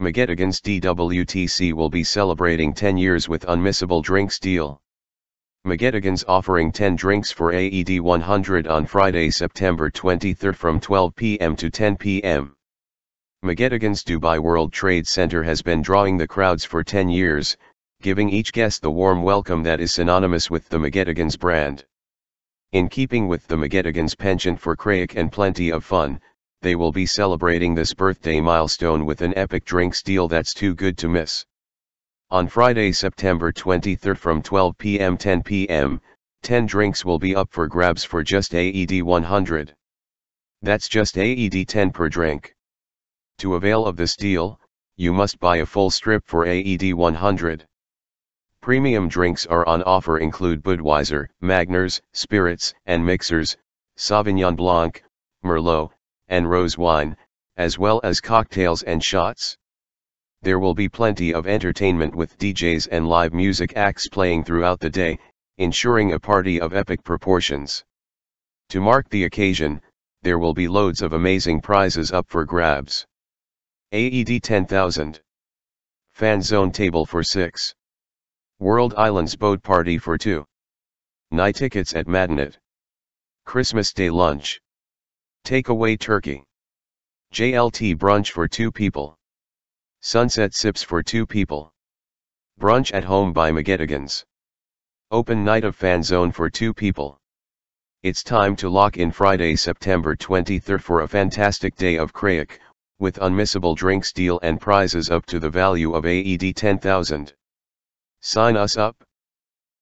McGettigan's DWTC will be celebrating 10 years with unmissable drinks deal. McGettigan's offering 10 drinks for AED 100 on Friday, September 23 from 12 p.m. to 10 p.m. McGettigan's Dubai World Trade Center has been drawing the crowds for 10 years, giving each guest the warm welcome that is synonymous with the McGettigan's brand. In keeping with the McGettigan's penchant for craic and plenty of fun, they will be celebrating this birthday milestone with an epic drinks deal that's too good to miss. On Friday, September 23 from 12 p.m. 10 p.m., 10 drinks will be up for grabs for just AED 100. That's just AED 10 per drink. To avail of this deal, you must buy a full strip for AED 100. Premium drinks are on offer include Budweiser, Magners, Spirits and Mixers, Sauvignon Blanc, Merlot, and Rose wine, as well as cocktails and shots. There will be plenty of entertainment with DJs and live music acts playing throughout the day, ensuring a party of epic proportions. To mark the occasion, there will be loads of amazing prizes up for grabs. AED 10,000. Fan zone table for 6. World Islands boat party for 2. Night tickets at Madinat. Christmas Day lunch. Takeaway turkey. JLT brunch for 2 people. Sunset sips for 2 people. Brunch at home by McGettigan's. Open night of fan zone for 2 people. It's time to lock in Friday, September 23 for a fantastic day of Krayak, with unmissable drinks deal and prizes up to the value of AED 10,000. Sign us up.